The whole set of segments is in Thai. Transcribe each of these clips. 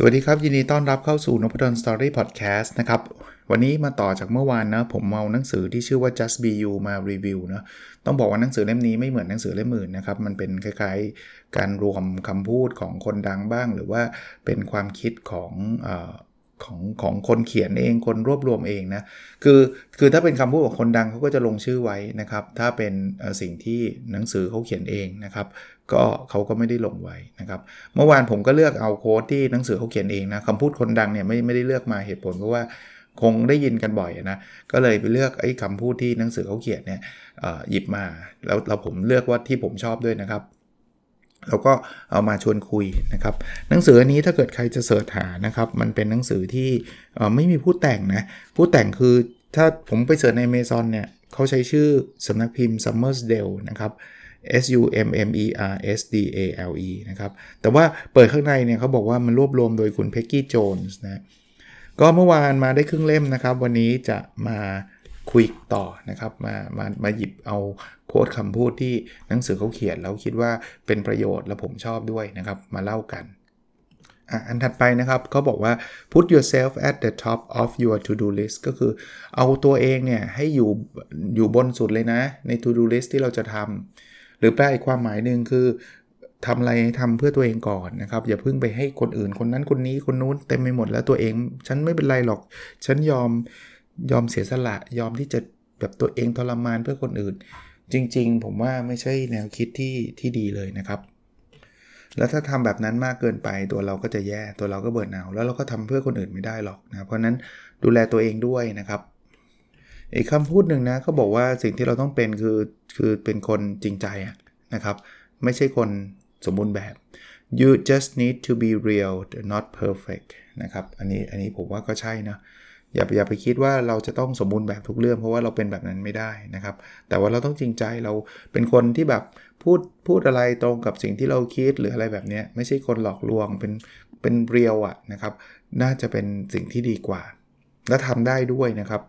สวัสดีครับ ยินดีต้อนรับเข้าสู่นพดลสตอรี่พอดแคสต์นะครับ วันนี้มาต่อจากเมื่อวานนะ ผมเอาหนังสือที่ชื่อว่า just be you มารีวิวนะต้องบอกว่าหนังสือเล่มนี้ไม่เหมือนหนังสือเล่มอื่นนะครับ มันเป็นคล้ายๆ การรวมคำพูดของคนดังบ้าง หรือว่าเป็นความคิดของอ ของของคนเขียนเองคนรวบรวมเองนะคือคือถ้าเป็นคำพูดของคนดังเขาก็จะลงชื่อไว้นะครับ ถ้าเป็นสิ่งที่หนังสือเขาเขียนเองนะครับ ก็เขาก็ไม่ได้ลงไว้นะครับ เมื่อวานผมก็เลือกเอาโค้ดที่หนังสือเขาเขียนเองนะคำพูดคนดังเนี่ยไม่ไม่ได้เลือกมาเหตุผลเพราะว่าคงได้ยินกันบ่อยนะ ก็เลยไปเลือกไอ้คำพูดที่หนังสือเขาเขียนเนี่ยหยิบมา แล้วเราผมเลือกว่าที่ผมชอบด้วยนะครับ แล้วก็เอามาชวนคุยนะครับ หนังสืออันนี้ถ้าเกิดใครจะเสิร์ชหานะครับ มันเป็นหนังสือที่ไม่มีผู้แต่งนะ ผู้แต่งคือถ้าผมไปเสิร์ชในเมซอนเนี่ยเขาใช้ชื่อสำนักพิมพ์ Summersdale นะครับ S U M M E R S D A L E นะครับ แต่ว่าเปิดข้างในเนี่ยเขาบอกว่ามันรวบรวมโดยคุณเพ็กกี้โจนส์นะ ก็เมื่อวานมาได้ครึ่งเล่มนะครับ วันนี้จะมา คุยต่อนะครับมามามาหยิบเอาโค้ดคำพูดที่หนังสือเขาเขียนแล้วคิดว่าเป็นประโยชน์และผมชอบด้วยนะครับมาเล่ากันอันถัดไปนะครับเขาบอกว่า put yourself at the top of your to do list ก็คือเอาตัวเองเนี่ยให้อยู่อยู่บนสุดเลยนะ ใน to do list ที่เราจะทำหรือแปลอีกความหมายหนึ่งคือทำอะไรทำเพื่อตัวเองก่อนนะครับ อย่าเพิ่งไปให้คนอื่นคนนั้นคนนี้คนนู้นเต็มไปหมดแล้วตัวเอง ฉันไม่เป็นไรหรอก ฉันยอม ยอมเสียสละยอมที่จะแบบตัวเองทรมานเพื่อคนอื่น จริง ๆ ผมว่าไม่ใช่แนวคิดที่ที่ดีเลยนะครับ แล้วถ้าทำแบบนั้นมากเกินไปตัวเราก็จะแย่ตัวเราก็เบื่อหน่ายแล้วเราก็ทำเพื่อคนอื่นไม่ได้หรอกนะเพราะนั้นดูแลตัวเองด้วยนะครับอีกคำพูดหนึ่งนะเขาบอกว่าสิ่งที่เราต้องเป็นคือคือเป็นคนจริงใจนะครับ ไม่ใช่คนสมบูรณ์แบบ you just need to be real not perfect นะครับ อันนี้อันนี้ผมว่าก็ใช่นะ อย่าอย่าไปคิดว่าเราจะต้องสมบูรณ์แบบทุกเรื่อง เพราะว่าเราเป็นแบบนั้นไม่ได้นะครับ แต่ว่าเราต้องจริงใจเราเป็นคนที่แบบพูดพูดอะไรตรงกับสิ่งที่เราคิดหรืออะไรแบบนี้ไม่ใช่คนหลอกลวงเป็นเป็นเรียวอะนะครับ น่าจะเป็นสิ่งที่ดีกว่า และทำได้ด้วยนะครับ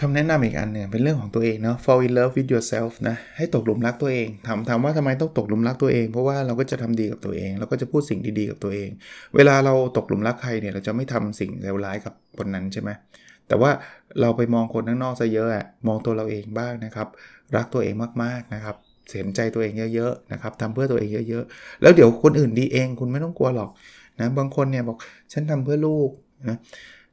คำแนะนำอีกอันเนี่ยเป็นเรื่องของตัวเองเนาะ fall in love with yourself นะให้ตกหลุมรักตัวเองถามถามว่าทำไมต้องตกหลุมรักตัวเอง เพราะว่าเราก็จะทำดีกับตัวเอง เราก็จะพูดสิ่งดีๆกับตัวเอง เวลาเราตกหลุมรักใครเนี่ยเราจะไม่ทำสิ่งเลวร้ายกับคนนั้นใช่ไหมแต่ว่าเราไปมองคนข้างนอกซะเยอะอะมองตัวเราเองบ้างนะครับ รักตัวเองมากๆนะครับเสียใจตัวเองเยอะๆนะครับทำเพื่อตัวเองเยอะๆ แล้วเดี๋ยวคนอื่นดีเองคุณไม่ต้องกลัวหรอกนะบางคนเนี่ยบอกฉันทำเพื่อลูกนะ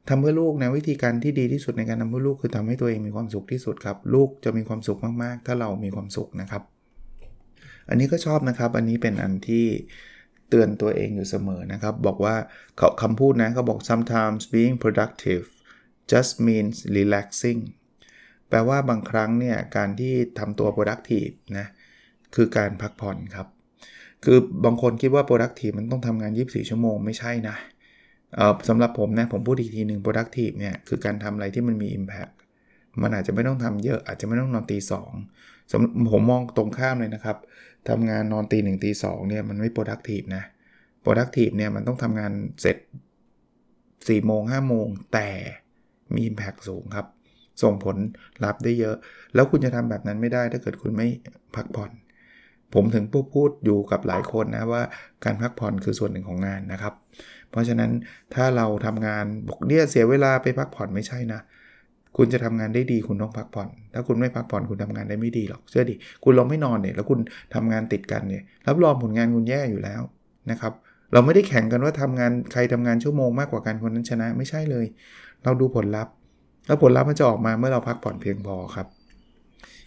ทำเพื่อลูกนะวิธีการที่ดีที่สุดในการทำเพื่อลูกคือทำให้ตัวเองมีความสุขที่สุดครับ ลูกจะมีความสุขมากๆ ถ้าเรามีความสุขนะครับ อันนี้ก็ชอบนะครับ อันนี้เป็นอันที่เตือนตัวเองอยู่เสมอนะครับ บอกว่าเขาคำพูดนะเขาบอก sometimes being productive just means relaxing แปลว่าบางครั้งเนี่ยการที่ทำตัว productive นะคือการพักผ่อนครับ คือบางคนคิดว่า productive มันต้องทำงาน 24 ชั่วโมงไม่ใช่นะ สำหรับผมนะผมพูดอีกทีหนึ่ง productive เนี่ยคือการทำอะไรที่มันมี impact มันอาจจะไม่ต้องทำเยอะอาจจะไม่ต้องนอนตีสองผมมองตรงข้ามเลยนะครับทำงานนอนตีหนึ่งตีสองเนี่ยมันไม่ productive นะ productive เนี่ยมันต้องทำงานเสร็จ4โมง5โมงแต่มี impact สูงครับ ส่งผลลัพธ์ได้เยอะ แล้วคุณจะทำแบบนั้นไม่ได้ถ้าเกิดคุณไม่พักผ่อน ผมถึงพูดพูดอยู่กับหลายคนนะว่าการพักผ่อนคือส่วนหนึ่งของงานนะครับ เพราะฉะนั้นถ้าเราทำงานบอกเนี่ยเสียเวลาไปพักผ่อนไม่ใช่นะ คุณจะทำงานได้ดีคุณต้องพักผ่อน ถ้าคุณไม่พักผ่อนคุณทำงานได้ไม่ดีหรอกเชื่อดิคุณลองไม่นอนเนี่ยแล้วคุณทำงานติดกันเนี่ยรับรองผลงานคุณแย่อยู่แล้วนะครับเราไม่ได้แข่งกันว่าทำงานใครทำงานชั่วโมงมากกว่ากันคนนั้นชนะไม่ใช่เลย เราดูผลลัพธ์ แล้วผลลัพธ์มันจะออกมาเมื่อเราพักผ่อนเพียงพอครับ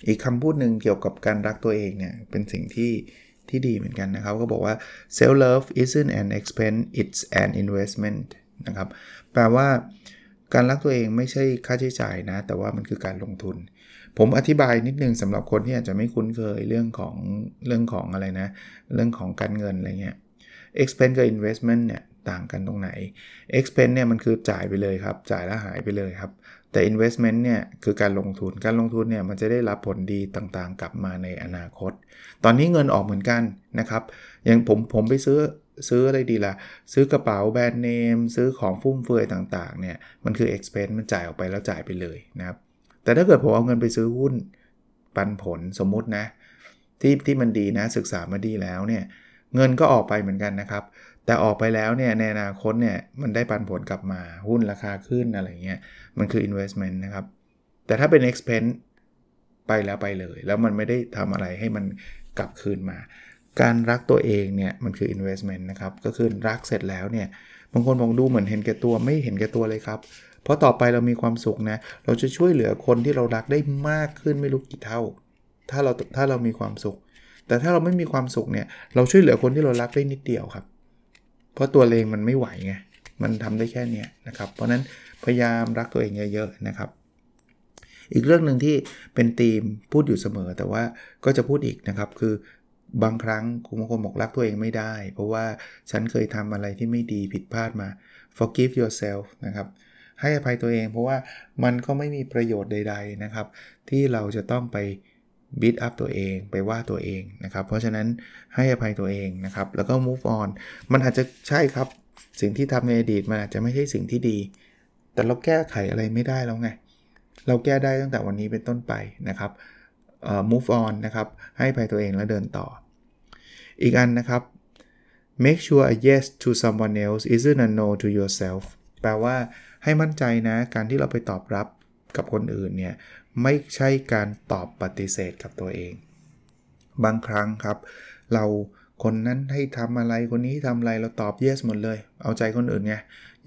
อีกคำพูดหนึ่งเกี่ยวกับการรักตัวเองเนี่ยเป็นสิ่งที่ ที่ดีเหมือนกันนะครับ ก็บอกว่า self love isn't an expense it's an investment นะครับ แปลว่าการรักตัวเองไม่ใช่ค่าใช้จ่ายนะ แต่ว่ามันคือการลงทุน ผมอธิบายนิดนึงสำหรับคนที่อาจจะไม่คุ้นเคยเรื่องของเรื่องของอะไรนะ เรื่องของการเงินอะไรเงี้ย expense กับ investment เนี่ยต่างกันตรงไหน expense เนี่ยมันคือจ่ายไปเลยครับ จ่ายแล้วหายไปเลยครับ แต่ investment เนี่ยคือการลงทุนการลงทุนเนี่ยมันจะได้รับผลดีต่างๆ กลับมาในอนาคต ตอนนี้เงินออกเหมือนกันนะครับอย่างผมผมไปซื้อซื้ออะไรดีละ่ะ ซื้อกระเป๋าแบรนด์เนม ซื้อของฟุ่มเฟือยต่างๆเนี่ยมันคือ expense มันจ่ายออกไปแล้วจ่ายไปเลยนะครับแต่ถ้าเกิดผมเอาเงินไปซื้อหุ้นปันผลสมมุตินะที่ที่มันดีนะศึกษามาดีแล้วเนี่ยเงินก็ออกไปเหมือนกันนะครับ แต่ออกไปแล้วเนี่ยในอนาคตเนี่ยมันได้ปันผลกลับมาหุ้นราคาขึ้นอะไรเงี้ยมันคือ investment นะครับ แต่ถ้าเป็น expense ไปแล้วไปเลย แล้วมันไม่ได้ทำอะไรให้มันกลับคืนมา การรักตัวเองเนี่ยมันคือ investment นะครับ ก็คือรักเสร็จแล้วเนี่ยบางคนมองดูเหมือนเห็นแก่ตัวไม่เห็นแก่ตัวเลยครับ เพราะต่อไปเรามีความสุขนะเราจะช่วยเหลือคนที่เรารักได้มากขึ้นไม่รู้กี่เท่า ถ้าเราถ้าเรามีความสุข แต่ถ้าเราไม่มีความสุขเนี่ยเราช่วยเหลือคนที่เรารักได้นิดเดียวครับ เพราะตัวเองมันไม่ไหวไง มันทำได้แค่นี้นะครับ เพราะนั้นพยายามรักตัวเองเยอะๆนะครับ อีกเรื่องหนึ่งที่เป็นธีมพูดอยู่เสมอ แต่ว่าก็จะพูดอีกนะครับ คือบางครั้งคุณบางคนบอกรักตัวเองไม่ได้ เพราะว่าฉันเคยทำอะไรที่ไม่ดีผิดพลาดมา forgive yourself นะครับให้อภัยตัวเองเพราะว่ามันก็ไม่มีประโยชน์ใด ๆนะครับ ที่เราจะต้องไป บิดอัพตัวเองไปว่าตัวเองนะครับ เพราะฉะนั้นให้อภัยตัวเองนะครับ แล้วก็ move on มันอาจจะใช่ครับ สิ่งที่ทำในอดีตมันอาจจะไม่ใช่สิ่งที่ดี แต่เราแก้ไขอะไรไม่ได้แล้วไง เราแก้ได้ตั้งแต่วันนี้เป็นต้นไปนะครับ move on นะครับ ให้ภัยตัวเองแล้วเดินต่อ อีกอันนะครับ make sure a yes to someone else isn't a no to yourself แปลว่าให้มั่นใจนะ การที่เราไปตอบรับ กับคนอื่นเนี่ย ไม่ใช่การตอบปฏิเสธกับตัวเอง บางครั้งครับ เราคนนั้นให้ทำอะไรคนนี้ทำอะไรเราตอบ yes หมดเลย เอาใจคนอื่นไง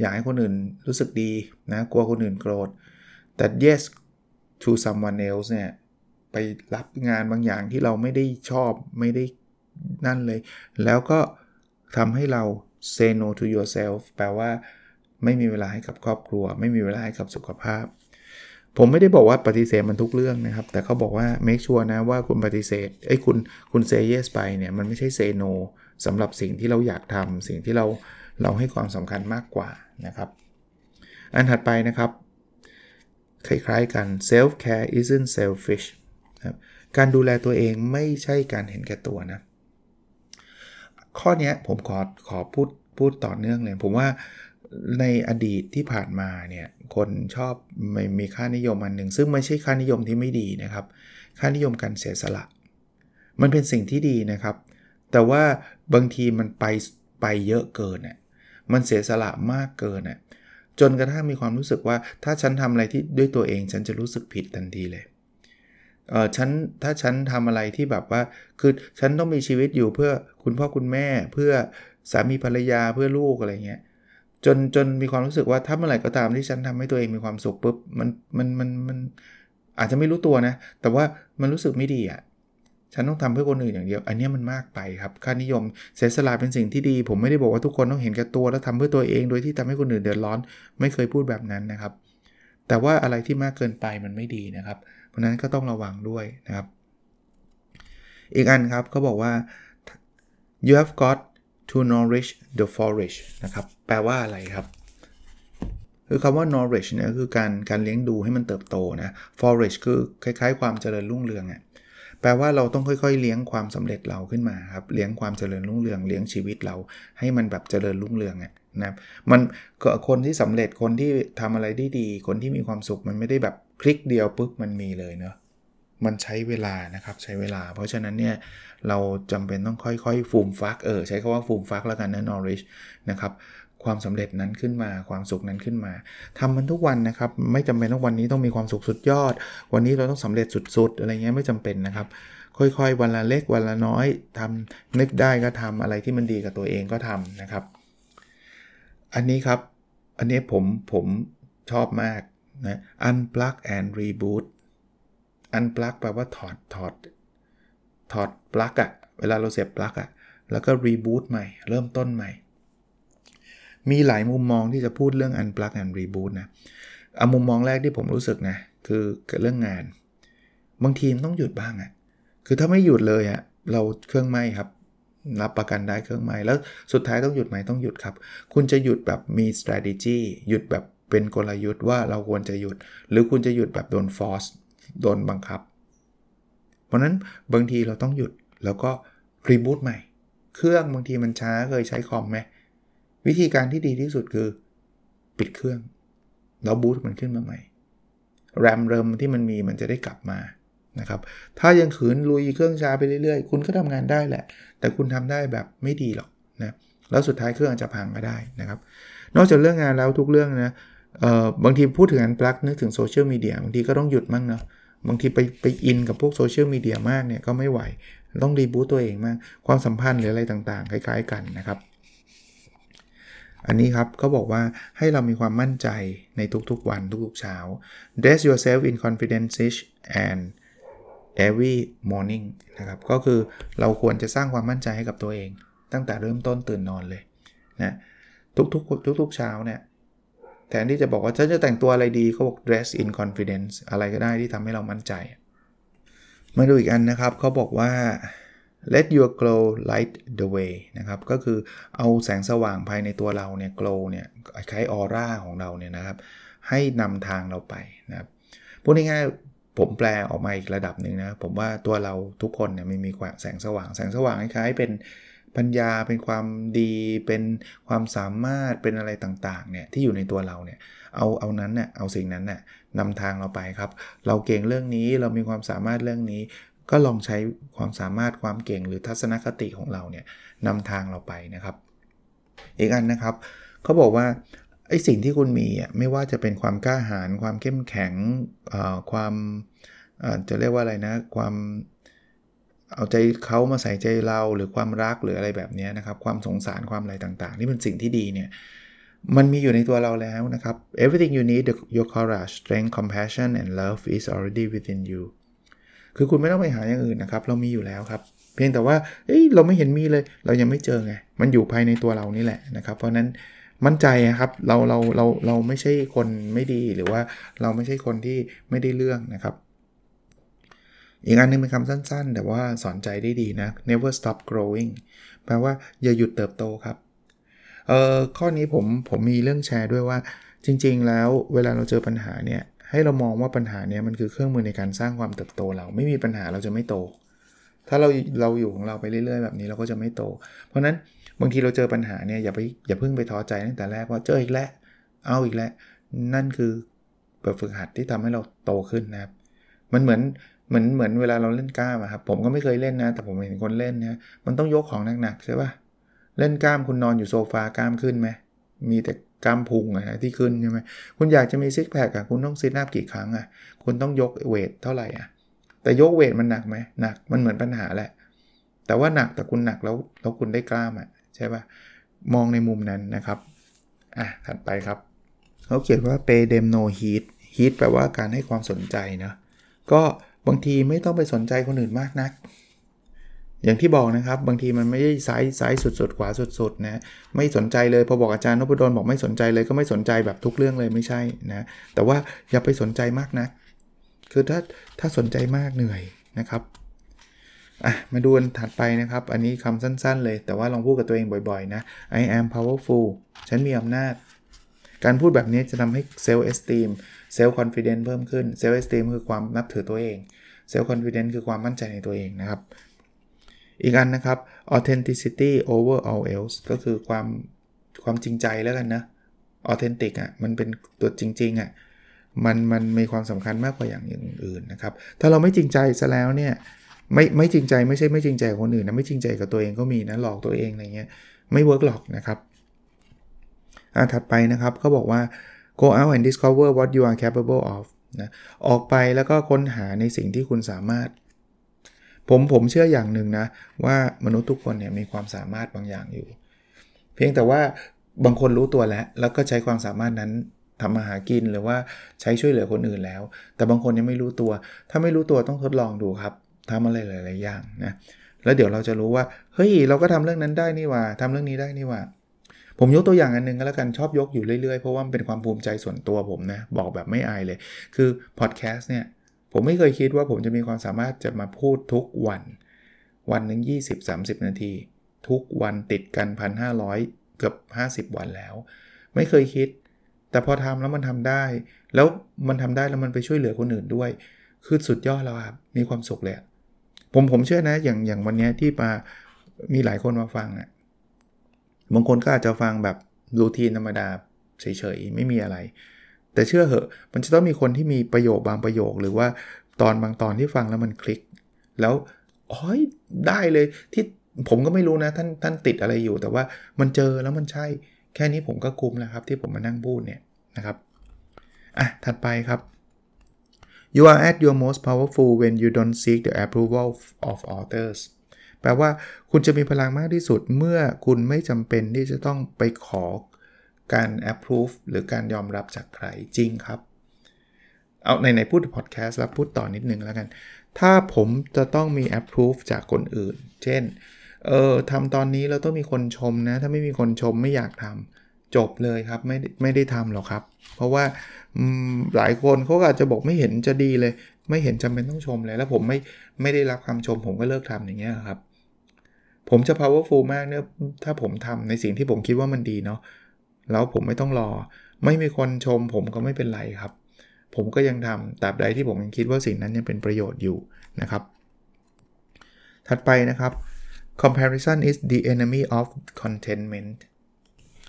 อยากให้คนอื่นรู้สึกดีนะกลัวคนอื่นโกรธ แต่ yes to someone else เนี่ยไปรับงานบางอย่างที่เราไม่ได้ชอบไม่ได้นั่นเลย แล้วก็ทำให้เรา say no to yourself แปลว่าไม่มีเวลาให้กับครอบครัว ไม่มีเวลาให้กับสุขภาพ ผมไม่ได้บอกว่าปฏิเสธมันทุกเรื่องนะครับ แต่เขาบอกว่า make sure นะว่าคุณปฏิเสธไอ้คุณคุณ say yes ไปเนี่ยมันไม่ใช่ say no สำหรับสิ่งที่เราอยากทำสิ่งที่เราเราให้ความสำคัญมากกว่านะครับ อันถัดไปนะครับ คล้ายๆกัน self care isn't selfish ครับการดูแลตัวเองไม่ใช่การเห็นแก่ตัวนะ ข้อนี้ผมขอขอพูดพูดต่อเนื่องเลย ผมว่า ในอดีตที่ผ่านมาเนี่ยคนชอบไม่มีค่านิยมอันหนึ่งซึ่งไม่ใช่ค่านิยมที่ไม่ดีนะครับ ค่านิยมการเสียสละ มันเป็นสิ่งที่ดีนะครับ แต่ว่าบางทีมันไปไปเยอะเกินอะมันเสียสละมากเกินอะจนกระทั่งมีความรู้สึกว่าถ้าฉันทำอะไรที่ด้วยตัวเองฉันจะรู้สึกผิดทันทีเลยเออฉันถ้าฉันทำอะไรที่แบบว่าคือฉันต้องมีชีวิตอยู่เพื่อคุณพ่อคุณแม่เพื่อสามีภรรยาเพื่อลูกอะไรเงี้ย จนจนมีความรู้สึกว่าถ้าเมื่อไหร่ก็ตามที่ฉันทำให้ตัวเองมีความสุขปุ๊บมันมันมันมันอาจจะไม่รู้ตัวนะ แต่ว่ามันรู้สึกไม่ดีอะ่ะฉันต้องทำเพื่อคนอื่นอย่างเดียว อันนี้มันมากไปครับ ค่านิยมเสียสละเป็นสิ่งที่ดี ผมไม่ได้บอกว่าทุกคนต้องเห็นแก่ตัวแล้วทำเพื่อตัวเอง โดยที่ทำให้คนอื่นเดือดร้อน ไม่เคยพูดแบบนั้นนะครับ แต่ว่าอะไรที่มากเกินไปมันไม่ดีนะครับ เพราะนั้นก็ต้องระวังด้วยนะครับ อีกอันครับเขาบอกว่า you have got to nourish the forest นะครับ แปลว่าอะไรครับ คือคำว่า nourish เนี่ยคือการการเลี้ยงดูให้มันเติบโตนะ forest คือคล้ายๆ ความเจริญรุ่งเรืองอะ่ะแปลว่าเราต้องค่อยๆ เลี้ยงความสำเร็จเราขึ้นมาครับ เลี้ยงความเจริญรุ่งเรือง เลี้ยงชีวิตเราให้มันแบบเจริญรุ่งเรืองนะครับมันก็คนที่สำเร็จคนที่ทำอะไรได้ดี คนที่มีความสุขมันไม่ได้แบบคลิกเดียวปุ๊บมันมีเลยเนาะ มันใช้เวลานะครับใช้เวลา เพราะฉะนั้นเนี่ยเราจำเป็นต้องค่อยๆฟูมฟักเออใช้คาว่าฟูมฟักแล้วกันนะ knowledge นะครับความสำเร็จนั้นขึ้นมาความสุขนั้นขึ้นมาทำมันทุกวันนะครับ ไม่จำเป็นต้องวันนี้ต้องมีความสุขสุดยอด วันนี้เราต้องสำเร็จสุด ๆ อะไรเงี้ยไม่จำเป็นนะครับ ค่อยๆ วันละเล็กวันละน้อยทำนึกได้ก็ทำอะไรที่มันดีกับตัวเองก็ทำนะครับ อันนี้ครับ อันนี้ผมผมชอบมากนะ unplug and reboot unplug แปลว่าถอดถอดถอดปลั๊กอะเวลาเราเสียบปลั๊กอะแล้วก็ reboot ใหม่ เริ่มต้นใหม่ มีหลายมุมมองที่จะพูดเรื่อง unplug and reboot นะเอามุมมองแรกที่ผมรู้สึกนะ คือเรื่องงาน บางทีมต้องหยุดบ้างอะ่ะคือถ้าไม่หยุดเลยอะเราเครื่องไหมครับรับประกันได้เครื่องไหมแล้วสุดท้ายต้องหยุดไหมต้องหยุดครับ คุณจะหยุดแบบมี strategy หยุดแบบเป็นกลยุทธ์ว่าเราควรจะหยุด หรือคุณจะหยุดแบบโดน force โดนบังคับ เพราะนั้นบางทีเราต้องหยุดแล้วก็รีบูตใหม่ เครื่องบางทีมันช้าเคยใช้คอมไหมวิธีการที่ดีที่สุดคือ ปิดเครื่อง แล้วบูตมันขึ้นมาใหม่แรมเริมที่มันมีมันจะได้กลับมานะครับถ้ายังขืนลุยเครื่องช้าไปเรื่อยๆ คุณก็ทำงานได้แหละ แต่คุณทำได้แบบไม่ดีหรอกนะแล้วสุดท้ายเครื่องอาจจะพังก็ได้นะครับ นอกจากเรื่องงานแล้วทุกเรื่องนะบางทีพูดถึงอันปลั๊กนึกถึงโซเชียลมีเดียบางทีก็ต้องหยุดมั่งเนาะ บางทีไปไปอินกับพวกโซเชียลมีเดียมากเนี่ยก็ไม่ไหว ต้องรีบูตตัวเองมาก ความสัมพันธ์หรืออะไรต่างๆ คล้ายๆกันนะครับ อันนี้ครับเขาบอกว่าให้เรามีความมั่นใจในทุกๆวันทุกๆเช้า dress yourself in confidence and every morning นะครับ ก็คือเราควรจะสร้างความมั่นใจให้กับตัวเอง ตั้งแต่เริ่มต้นตื่นนอนเลยนะทุกๆทุกๆเช้าเนี่ย แทนที่จะบอกว่าฉันจะแต่งตัวอะไรดีเขาบอก dress in confidence อะไรก็ได้ที่ทำให้เรามั่นใจ มาดูอีกอันนะครับเขาบอกว่า let your glow light the way นะครับ ก็คือเอาแสงสว่างภายในตัวเราเนี่ย glow เนี่ยคล้ายออร่าของเราเนี่ยนะครับ ให้นำทางเราไปนะครับพูดง่ายๆผมแปลออกมาอีกระดับหนึ่งนะ ผมว่าตัวเราทุกคนเนี่ยไม่มีแสงสว่าง แสงสว่างคล้ายๆเป็น ปัญญาเป็นความดีเป็นความสามารถเป็นอะไรต่างๆเนี่ยที่อยู่ในตัวเราเนี่ยเอาเอานั้นเนี่ยเอาสิ่งนั้นเนี่ยนำทางเราไปครับ เราเก่งเรื่องนี้เรามีความสามารถเรื่องนี้ ก็ลองใช้ความสามารถความเก่งหรือทัศนคติของเราเนี่ยนำทางเราไปนะครับ อีกอันนะครับเขาบอกว่าไอ้สิ่งที่คุณมีอะไม่ว่าจะเป็นความกล้าหาญความเข้มแข็งความจะเรียกว่าอะไรนะ ความ เอาใจเขามาใส่ใจเราหรือความรักหรืออะไรแบบนี้นะครับ ความสงสารความอะไรต่างๆ นี่เป็นสิ่งที่ดีเนี่ยมันมีอยู่ในตัวเราแล้วนะครับ everything you need your courage strength compassion and love is already within you คือคุณไม่ต้องไปหาอย่างอื่นนะครับ เรามีอยู่แล้วครับ เพียงแต่ว่าเอ้ยเราไม่เห็นมีเลย เรายังไม่เจอไง มันอยู่ภายในตัวเรานี่แหละนะครับ เพราะนั้นมั่นใจครับเราเราเราเราไม่ใช่คนไม่ดีหรือว่าเราไม่ใช่คนที่ไม่ได้เรื่องนะครับ อีกอันนึงเป็นคำสั้นๆ แต่ว่าสอนใจได้ดีนะ never stop growing แปลว่าอย่าหยุดเติบโตครับ เอ่อข้อนี้ผมผมมีเรื่องแชร์ด้วยว่า จริง ๆ แล้วเวลาเราเจอปัญหาเนี่ยให้เรามองว่าปัญหาเนี้ยมันคือเครื่องมือในการสร้างความเติบโตเราไม่มีปัญหาเราจะไม่โต ถ้าเราเราอยู่ของเราไปเรื่อยๆ แบบนี้เราก็จะไม่โต เพราะนั้นบางทีเราเจอปัญหาเนี่ยอย่าไปอย่าเพิ่งไปท้อใจตั้งแต่แรกว่าเจออีกแล้วเอาอีกแล้วนั่นคือแบบฝึกหัดที่ทำให้เราโตขึ้นนะครับ มันเหมือน เหมือนเหมือนเวลาเราเล่นกล้ามครับผมก็ไม่เคยเล่นนะ แต่ผมเห็นคนเล่นนะมันต้องยกของหนักๆใช่ปะเล่นกล้ามคุณนอนอยู่โซฟากล้ามขึ้นไหมมีแต่กล้ามพุงอะที่ขึ้นใช่ไหมคุณอยากจะมีซิกแพคอะคุณต้องซิทอัพกี่ครั้งอะคุณต้องยกเวทเท่าไหร่อะแต่ยกเวทมันหนักไหมหนักมันเหมือนปัญหาแหละ แต่ว่าหนักแต่คุณหนักแล้วแล้วคุณได้กล้ามอะใช่ปะมองในมุมนั้นนะครับอะถัดไปครับเขาเขียนว่า pay them no heat heat แปลว่าการให้ความสนใจนะก็ บางทีไม่ต้องไปสนใจคนอื่นมากนัก อย่างที่บอกนะครับ บางทีมันไม่ได้ซ้ายซ้ายสุดๆขวาสุดๆนะไม่สนใจเลยพอบอกอาจารย์นพดลบอกไม่สนใจเลยก็ไม่สนใจแบบทุกเรื่องเลยไม่ใช่นะแต่ว่าอย่าไปสนใจมากนะคือถ้าถ้าสนใจมากเหนื่อยนะครับอะมาดูนัดถัดไปนะครับ อันนี้คำสั้นๆเลย แต่ว่าลองพูดกับตัวเองบ่อยๆนะ I am powerful ฉันมีอำนาจ การพูดแบบนี้จะทำให้ self esteem self confidence เพิ่มขึ้น self esteem คือความนับถือตัวเอง self confidence คือความมั่นใจในตัวเองนะครับ อีกอันนะครับ authenticity over all else ก็คือความความจริงใจแล้วกันนะ authentic อะมันเป็นตัวจริงๆอะมันมันมีความสำคัญมากกว่าอย่างอื่นนะครับ ถ้าเราไม่จริงใจซะแล้วเนี่ยไม่ไม่จริงใจไม่ใช่ไม่จริงใจคนอื่นนะไม่จริงใจกับตัวเองก็มีนะหลอกตัวเองอะไรเงี้ยไม่เวิร์กหรอกนะครับอ่าถัดไปนะครับเขาบอกว่า go out and discover what you are capable of นะออกไปแล้วก็ค้นหาในสิ่งที่คุณสามารถ ผมผมเชื่ออย่างหนึ่งนะ ว่ามนุษย์ทุกคนเนี่ยมีความสามารถบางอย่างอยู่ เพียงแต่ว่าบางคนรู้ตัวแล้ว แล้วก็ใช้ความสามารถนั้นทำมาหากินหรือว่าใช้ช่วยเหลือคนอื่นแล้ว แต่บางคนยังไม่รู้ตัว ถ้าไม่รู้ตัวต้องทดลองดูครับทำอะไรหลาย ๆ อย่างนะแล้วเดี๋ยวเราจะรู้ว่าเฮ้ยเราก็ทำเรื่องนั้นได้นี่ว่าทำเรื่องนี้ได้นี่ว่า ผมยกตัวอย่างอันนึงก็แล้วกันชอบยกอยู่เรื่อยๆ เพราะว่ามันเป็นความภูมิใจส่วนตัวผมนะ บอกแบบไม่อายเลย คือพอดแคสต์เนี่ย ผมไม่เคยคิดว่าผมจะมีความสามารถจะมาพูดทุกวัน วันหนึ่ง20-30 นาที ทุกวันติดกัน 1,500 เกือบ 50 วันแล้ว ไม่เคยคิด แต่พอทำแล้วมันทำได้ แล้วมันทำได้แล้วมันไปช่วยเหลือคนอื่นด้วย คือสุดยอดแล้วครับมีความสุขเลยผมผมเชื่อนะอย่างอย่างวันนี้ที่มามีหลายคนมาฟังอะ่ะ บางคนก็อาจจะฟังแบบรูทีนธรรมดาเฉยๆ ไม่มีอะไร แต่เชื่อเหอะ มันจะต้องมีคนที่มีประโยคบางประโยค หรือว่าตอนบางตอนที่ฟังแล้วมันคลิก แล้วอ๋อได้เลยที่ผมก็ไม่รู้นะท่านท่านติดอะไรอยู่ แต่ว่ามันเจอแล้วมันใช่ แค่นี้ผมก็คุ้มแล้วครับ ที่ผมมานั่งพูดเนี่ยนะครับอะถัดไปครับ you are at your most powerful when you don't seek the approval of others แปลว่าคุณจะมีพลังมากที่สุดเมื่อคุณไม่จำเป็นที่จะต้องไปขอการ approve หรือการยอมรับจากใครจริงครับ เอาในในพูดพอดแคสต์แล้วพูดต่อนิดนึงแล้วกัน ถ้าผมจะต้องมี approve จากคนอื่น เช่น เออทำตอนนี้เราต้องมีคนชมนะ ถ้าไม่มีคนชมไม่อยากทำจบเลยครับ ไม่ไม่ได้ทำหรอกครับ เพราะว่าหลายคนเขาอาจจะบอกไม่เห็นจะดีเลย ไม่เห็นจำเป็นต้องชมเลย แล้วผมไม่ไม่ได้รับคำชมผมก็เลิกทำอย่างเงี้ยครับ ผมจะ powerful มากเนี่ยถ้าผมทำในสิ่งที่ผมคิดว่ามันดีเนาะแล้วผมไม่ต้องรอ ไม่มีคนชมผมก็ไม่เป็นไรครับ ผมก็ยังทำตราบใดที่ผมยังคิดว่าสิ่งนั้นยังเป็นประโยชน์อยู่นะครับ ถัดไปนะครับ comparison is the enemy of contentment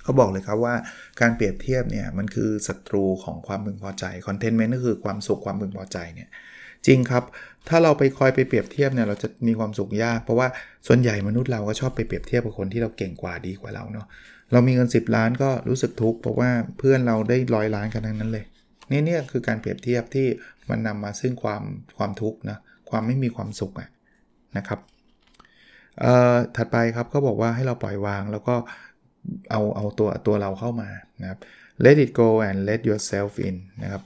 เขาบอกเลยครับว่าการเปรียบเทียบเนี่ยมันคือศัตรูของความพึงพอใจ contentment ก็คือความสุขความพึงพอใจเนี่ย จริงครับ ถ้าเราไปคอยไปเปรียบเทียบเนี่ยเราจะมีความสุขยาก เพราะว่าส่วนใหญ่มนุษย์เราก็ชอบไปเปรียบเทียบกับคนที่เราเก่งกว่าดีกว่าเราเนาะเรามีเงิน 10 ล้านก็รู้สึกทุกข์เพราะว่าเพื่อนเราได้ร้อยล้านกันทั้งนั้นเลยนี่เนี่ยคือการเปรียบเทียบที่มันนำมาซึ่งความความทุกข์นะความไม่มีความสุขอะนะครับเอ่อถัดไปครับเขาบอกว่าให้เราปล่อยวางแล้วก็เอาเอาตัวตัวเราเข้ามานะครับ let it go and let yourself in นะครับ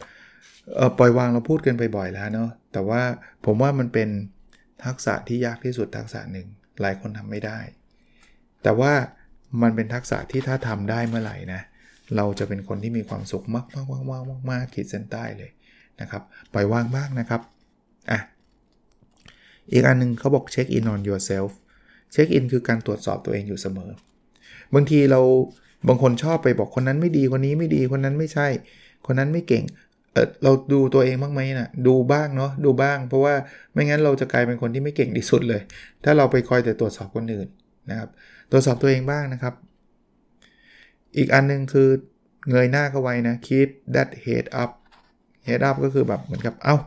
ปล่อยวางเราพูดกันไปบ่อยแล้วเนาะแต่ว่าผมว่ามันเป็นทักษะที่ยากที่สุดทักษะหนึ่งหลายคนทำไม่ได้ แต่ว่ามันเป็นทักษะที่ถ้าทำได้เมื่อไหร่นะเราจะเป็นคนที่มีความสุขมากมากมากมากมากมากขีดเส้นใต้เลยนะครับปล่อยวางบ้างนะครับอะอีกอันนึงเขาบอกเช็คอิน on yourself เช็คอินคือการตรวจสอบตัวเองอยู่เสมอ บางทีเราบางคนชอบไปบอกคนนั้นไม่ดีคนนี้ไม่ดีคนนั้นไม่ใช่ คนนั้นไม่เก่ง เออเราดูตัวเองบ้างไหมนะดูบ้างเนาะดูบ้าง เพราะว่าไม่งั้นเราจะกลายเป็นคนที่ไม่เก่งที่สุดเลย ถ้าเราไปคอยแต่ตรวจสอบคนอื่นนะครับ ตรวจสอบตัวเองบ้างนะครับ อีกอันนึงคือเงยหน้าเข้าไว้นะ keep that head up head up ก็คือแบบเหมือนกับเอา้า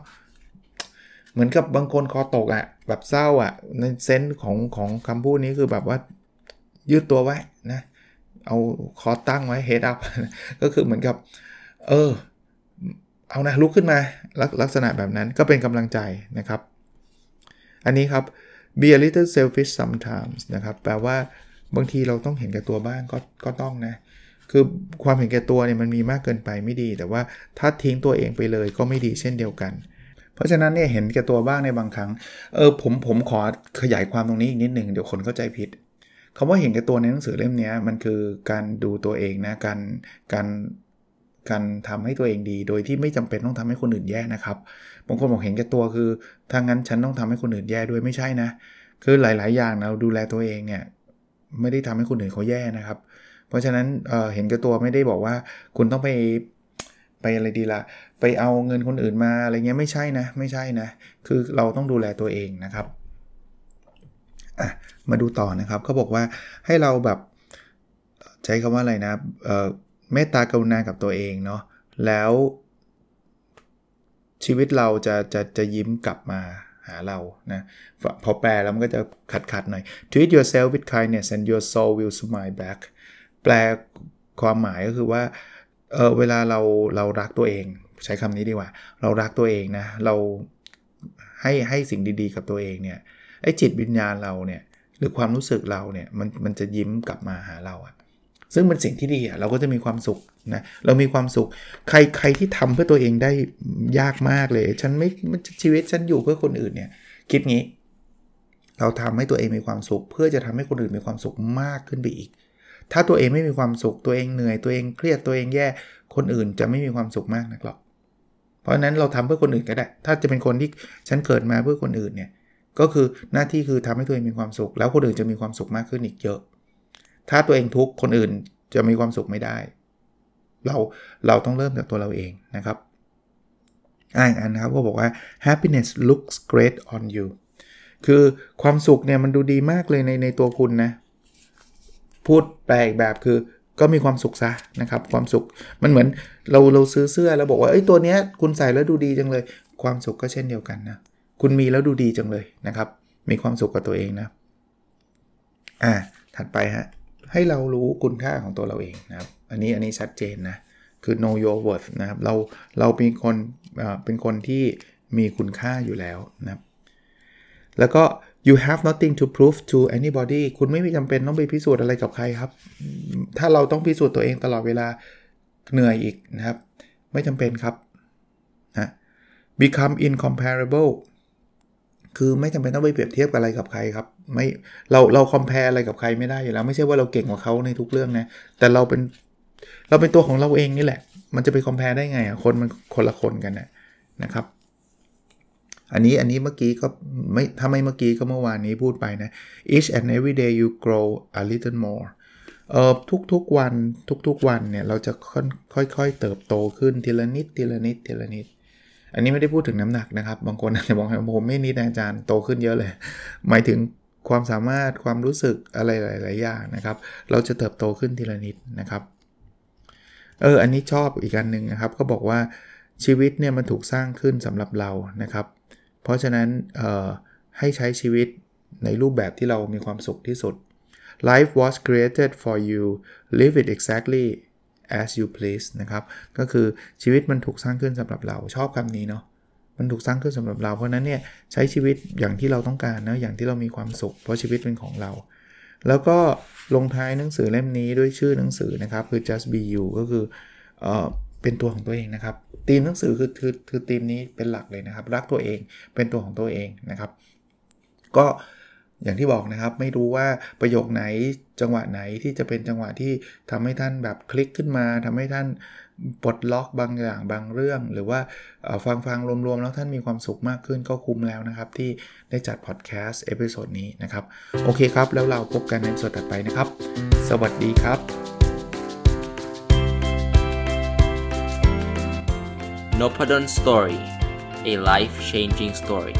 เหมือนกับบางคนคอตกอะ่ะ แบบเศร้าอะ่ะ ในเซนส์ของของคำพูดนี้คือแบบว่ายืดตัวไว้นะ เอาคอตั้งไว้ head up ก็คือเหมือนกับ เออ เอานะลุกขึ้นมาลลักษณะแบบนั้นก็เป็นกำลังใจนะครับ อันนี้ครับ be a little selfish sometimes นะครับ แปลว่าบางทีเราต้องเห็นแก่ตัวบ้างก็ก็ต้องนะ คือความเห็นแก่ตัวเนี่ยมันมีมากเกินไปไม่ดี แต่ว่าถ้าทิ้งตัวเองไปเลยก็ไม่ดีเช่นเดียวกัน เพราะฉะนั้นเนี่ยเห็นแก่ตัวบ้างในบางครั้ง เออผมผมขอขยายความตรงนี้อีกนิดหนึ่งเดี๋ยวคนเข้าใจผิดคำว่าเห็นแก่ตัวในหนังสือเล่มนี้มันคือการดูตัวเองนะ การการ การทำให้ตัวเองดี โดยที่ไม่จำเป็นต้องทำให้คนอื่นแย่นะครับบางคนบอกเห็นแก่ตัวคือถ้างั้นฉันต้องทำให้คนอื่นแย่ด้วยไม่ใช่นะ คือหลาย ๆ อย่างเราดูแลตัวเองเนี่ยไม่ได้ทำให้คนอื่นเขาแย่นะครับ เพราะฉะนั้นเเห็นแก่ตัวไม่ได้บอกว่าคุณต้องไปไปอะไรดีละไปเอาเงินคนอื่นมาอะไรเงี้ยไม่ใช่นะ ไม่ใช่นะ คือเราต้องดูแลตัวเองนะครับมาดูต่อนะครับเขาบอกว่าให้เราแบบใช้คำว่าอะไรนะ เมตตากรุณากับตัวเองเนาะแล้วชีวิตเราจะจะจะยิ้มกลับมาหาเรานะพอแปลแล้วมันก็จะขัดขัดหน่อย treat yourself with kindness and your soul will smile back แปลความหมายก็คือว่าเออเวลาเราเรารักตัวเอง ใช้คำนี้ดีกว่า เรารักตัวเองนะ เราให้ให้สิ่งดีๆ กับตัวเองเนี่ยไอ้จิตวิญญาณเราเนี่ยหรือความรู้สึกเราเนี่ยมันมันจะยิ้มกลับมาหาเราอะ ซึ่งเป็นสิ่งที่ดีอะเราก็จะมีความสุขนะเรามีความสุขใครใครที่ทำเพื่อตัวเองได้ยากมากเลย ฉันไม่ชีวิตฉันอยู่เพื่อคนอื่นเนี่ยคิดงี้ เราทำให้ตัวเองมีความสุข เพื่อจะทำให้คนอื่นมีความสุขมากขึ้นไปอีก ถ้าตัวเองไม่มีความสุขตัวเองเหนื่อยตัวเองเครียดตัวเองแย่คนอื่นจะไม่มีความสุขมากนักหรอกเพราะฉะนั้นเราทำเพื่อคนอื่นก็ได้ ถ้าจะเป็นคนที่ฉันเกิดมาเพื่อคนอื่นเนี่ยก็คือหน้าที่คือทำให้ตัวเองมีความสุข แล้วคนอื่นจะมีความสุขมากขึ้นอีกเยอะ ถ้าตัวเองทุกข์คนอื่นจะมีความสุขไม่ได้ เราเราต้องเริ่มจากตัวเราเองนะครับอ่านอันนะครับก็บอกว่า happiness looks great on you คือความสุขเนี่ยมันดูดีมากเลยในในตัวคุณนะ พูดแปลกแบบคือก็มีความสุขซะนะครับ ความสุขมันเหมือนเราเราซื้อเสื้อแล้วบอกว่าเอ้ตัวเนี้ยคุณใส่แล้วดูดีจังเลย ความสุขก็เช่นเดียวกันนะ คุณมีแล้วดูดีจังเลยนะครับ มีความสุขกับตัวเองนะ อ่าถัดไปฮะ ให้เรารู้คุณค่าของตัวเราเองนะครับอันนี้อันนี้ชัดเจนนะคือ know your worth นะครับเราเราเป็นคนเป็นคนที่มีคุณค่าอยู่แล้วนะครับแล้วก็ you have nothing to prove to anybody คุณไม่มีจำเป็นต้องไปพิสูจน์อะไรกับใครครับ ถ้าเราต้องพิสูจน์ตัวเองตลอดเวลาเหนื่อยอีกนะครับ ไม่จำเป็นครับนะ become incomparable คือไม่จำเป็นต้องไปเปรียบเทียบอะไรกับใครครับ ไม่เราเรา compare อะไรกับใครไม่ได้อยู่แล้ว ไม่ใช่ว่าเราเก่งกว่าเขาในทุกเรื่องนะแต่เราเป็นเราเป็นตัวของเราเองนี่แหละ มันจะไป compare ได้ไงอะคนมันคนละคนกันนะนะครับ อันนี้อันนี้เมื่อกี้ก็ไม่ถ้าไม่เมื่อกี้ก็เมื่อวานนี้พูดไปนะ each and every day you grow a little more เอ่อทุกๆวันทุกๆวันเนี่ยเราจะค่อยๆเติบโตขึ้นทีละนิดทีละนิดทีละนิด อันนี้ไม่ได้พูดถึงน้ำหนักนะครับ บางคนอาจจะบอกว่าผมไม่นิดอาจารย์โตขึ้นเยอะเลย หมายถึงความสามารถความรู้สึกอะไรหลาย ๆ อย่างนะครับ เราจะเติบโตขึ้นทีละนิดนะครับ เออ อันนี้ชอบอีกอันหนึ่งนะครับ ก็บอกว่าชีวิตเนี่ยมันถูกสร้างขึ้นสำหรับเรานะครับ เพราะฉะนั้นให้ใช้ชีวิตในรูปแบบที่เรามีความสุขที่สุด life was created for you live it exactly as you please นะครับ ก็คือชีวิตมันถูกสร้างขึ้นสำหรับเราชอบคำนี้เนาะมันถูกสร้างขึ้นสำหรับเราเพราะนั้นเนี่ยใช้ชีวิตอย่างที่เราต้องการนะอย่างที่เรามีความสุข เพราะชีวิตเป็นของเรา แล้วก็ลงท้ายหนังสือเล่มนี้ด้วยชื่อหนังสือนะครับ คือ just be you ก็คือเออเป็นตัวของตัวเองนะครับธีมหนังสือคือคือคือธีมนี้เป็นหลักเลยนะครับ รักตัวเองเป็นตัวของตัวเองนะครับ ก็ อย่างที่บอกนะครับไม่รู้ว่าประโยคไหนจังหวะไหนที่จะเป็นจังหวะที่ทำให้ท่านแบบคลิกขึ้นมาทำให้ท่านปลดล็อกบางอย่างบางเรื่อง หรือว่าฟังฟังรวมๆ แล้วท่านมีความสุขมากขึ้นก็คุ้มแล้วนะครับ ที่ได้จัดพอดแคสต์ episode นี้นะครับ โอเคครับ แล้วเราพบกันใน episode ถัดไปนะครับ สวัสดีครับ n o p a d o n Story a life changing story